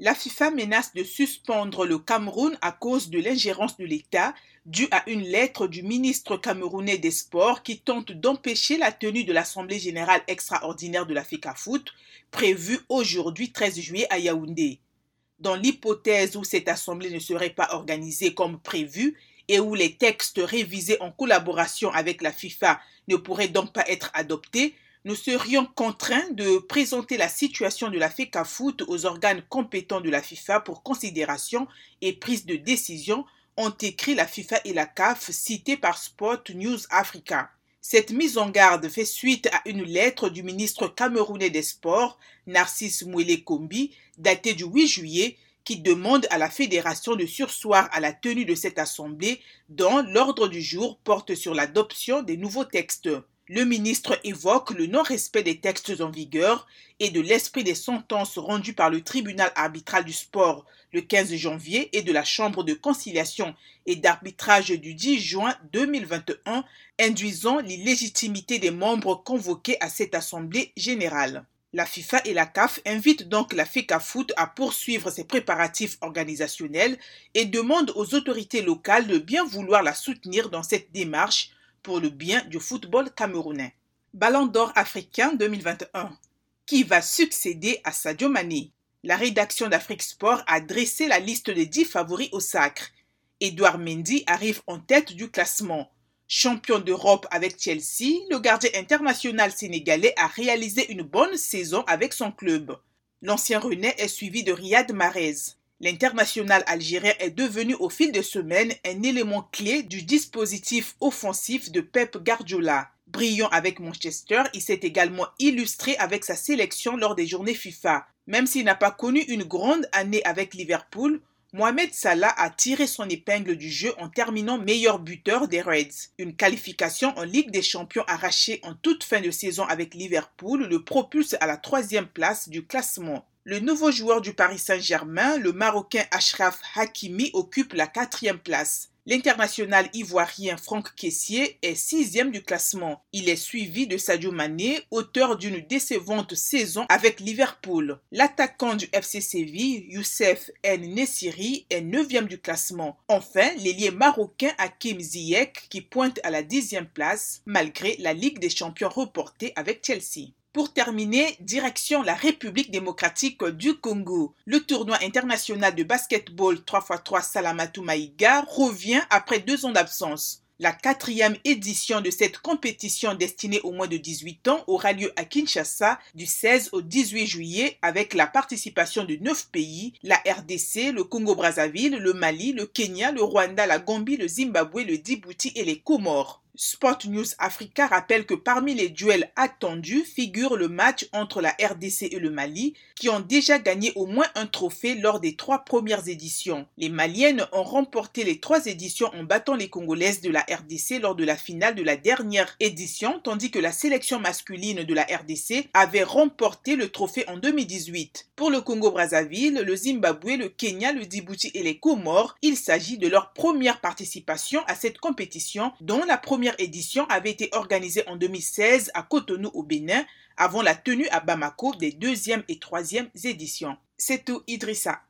La FIFA menace de suspendre le Cameroun à cause de l'ingérence de l'État due à une lettre du ministre camerounais des Sports qui tente d'empêcher la tenue de l'Assemblée générale extraordinaire de la Foot prévue aujourd'hui 13 juillet à Yaoundé. Dans l'hypothèse où cette assemblée ne serait pas organisée comme prévu et où les textes révisés en collaboration avec la FIFA ne pourraient donc pas être adoptés, nous serions contraints de présenter la situation de la Foot aux organes compétents de la FIFA pour considération et prise de décision, ont écrit la FIFA et la CAF citées par Sport News Africa. Cette mise en garde fait suite à une lettre du ministre camerounais des Sports, Narcisse Mouele Kombi, datée du 8 juillet, qui demande à la fédération de sursoir à la tenue de cette assemblée dont l'ordre du jour porte sur l'adoption des nouveaux textes. Le ministre évoque le non-respect des textes en vigueur et de l'esprit des sentences rendues par le tribunal arbitral du sport le 15 janvier et de la Chambre de conciliation et d'arbitrage du 10 juin 2021, induisant l'illégitimité des membres convoqués à cette Assemblée générale. La FIFA et la CAF invitent donc la Foot à poursuivre ses préparatifs organisationnels et demandent aux autorités locales de bien vouloir la soutenir dans cette démarche pour le bien du football camerounais. Ballon d'or africain 2021. Qui va succéder à Sadio Mané La rédaction d'Afrique Sport a dressé la liste des 10 favoris au sacre. Edouard Mendy arrive en tête du classement. Champion d'Europe avec Chelsea, le gardien international sénégalais a réalisé une bonne saison avec son club. L'ancien René est suivi de Riyad Mahrez. L'international algérien est devenu au fil des semaines un élément clé du dispositif offensif de Pep Guardiola. Brillant avec Manchester, il s'est également illustré avec sa sélection lors des journées FIFA. Même s'il n'a pas connu une grande année avec Liverpool, Mohamed Salah a tiré son épingle du jeu en terminant meilleur buteur des Reds. Une qualification en Ligue des Champions arrachée en toute fin de saison avec Liverpool le propulse à la troisième place du classement. Le nouveau joueur du Paris Saint-Germain, le Marocain Ashraf Hakimi, occupe la quatrième place. L'international ivoirien Franck Kessier est sixième du classement. Il est suivi de Sadio Mané, auteur d'une décevante saison avec Liverpool. L'attaquant du FC Séville, Youssef N. Nessiri, est neuvième du classement. Enfin, l'ailier marocain Hakim Ziyech qui pointe à la dixième place malgré la Ligue des champions reportée avec Chelsea. Pour terminer, direction la République démocratique du Congo. Le tournoi international de basketball 3x3 Salamatu Maïga revient après deux ans d'absence. La quatrième édition de cette compétition destinée aux moins de 18 ans aura lieu à Kinshasa du 16 au 18 juillet avec la participation de neuf pays, la RDC, le Congo-Brazzaville, le Mali, le Kenya, le Rwanda, la Gambie, le Zimbabwe, le Djibouti et les Comores. Sport News Africa rappelle que parmi les duels attendus figure le match entre la RDC et le Mali, qui ont déjà gagné au moins un trophée lors des trois premières éditions. Les Maliennes ont remporté les trois éditions en battant les Congolaises de la RDC lors de la finale de la dernière édition, tandis que la sélection masculine de la RDC avait remporté le trophée en 2018. Pour le Congo-Brazzaville, le Zimbabwe, le Kenya, le Djibouti et les Comores, il s'agit de leur première participation à cette compétition, dont la première édition avait été organisée en 2016 à Cotonou au Bénin, avant la tenue à Bamako des deuxième et troisième éditions. C'est tout Idrissa.